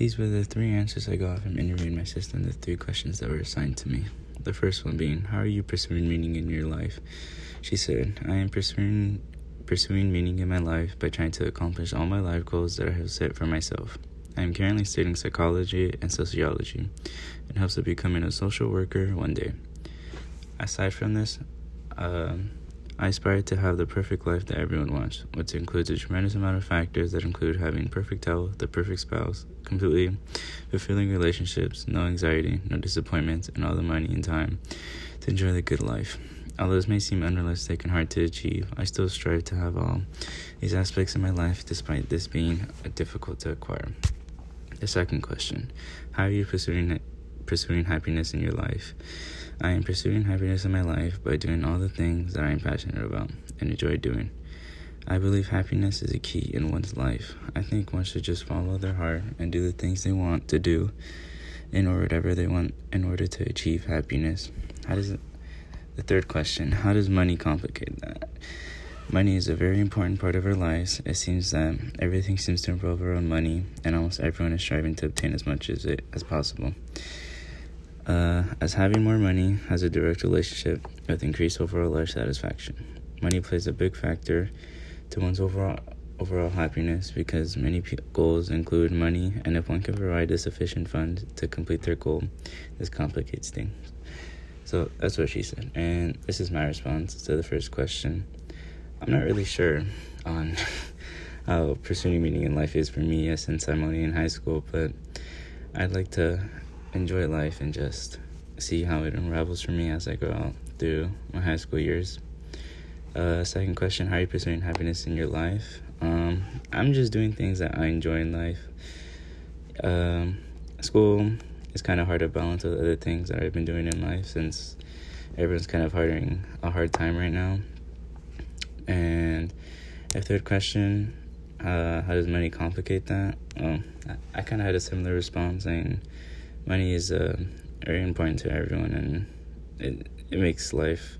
These were the three answers I got from interviewing my sister and the three questions that were assigned to me. The first one being, How are you pursuing meaning in your life? She said, I am pursuing pursuing meaning in my life by trying to accomplish all my life goals that I have set for myself. I am currently studying psychology and sociology in hopes of becoming a social worker one day. Aside from this, um, I aspire to have the perfect life that everyone wants, which includes a tremendous amount of factors that include having perfect health, the perfect spouse, completely fulfilling relationships, no anxiety, no disappointments, and all the money and time to enjoy the good life. Although this may seem unrealistic and hard to achieve, I still strive to have all these aspects in my life despite this being difficult to acquire. The second question How are you pursuing, pursuing happiness in your life? I am pursuing happiness in my life by doing all the things that I am passionate about and enjoy doing. I believe happiness is a key in one's life. I think one should just follow their heart and do the things they want to do in order whatever they want in order to achieve happiness. How does it the third question, how does money complicate that? Money is a very important part of our lives. It seems that everything seems to revolve around money, and almost everyone is striving to obtain as much as it as possible. Uh, as having more money has a direct relationship with increased overall life satisfaction. Money plays a big factor to one's overall overall happiness because many goals include money, and if one can provide a sufficient fund to complete their goal, this complicates things. So that's what she said, and this is my response to the first question. I'm not really sure on how pursuing meaning in life is for me since I'm only in high school, but I'd like to enjoy life and just see how it unravels for me as I go out through my high school years. Uh, second question How are you pursuing happiness in your life? Um, I'm just doing things that I enjoy in life. Um, school is kind of hard to balance with other things that I've been doing in life since everyone's kind of having a hard time right now. And a third question uh, How does money complicate that? Well, I, I kind of had a similar response saying, money is uh, very important to everyone and it, it makes life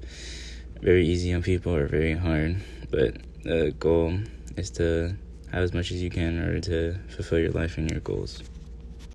very easy on people or very hard. But the goal is to have as much as you can in order to fulfill your life and your goals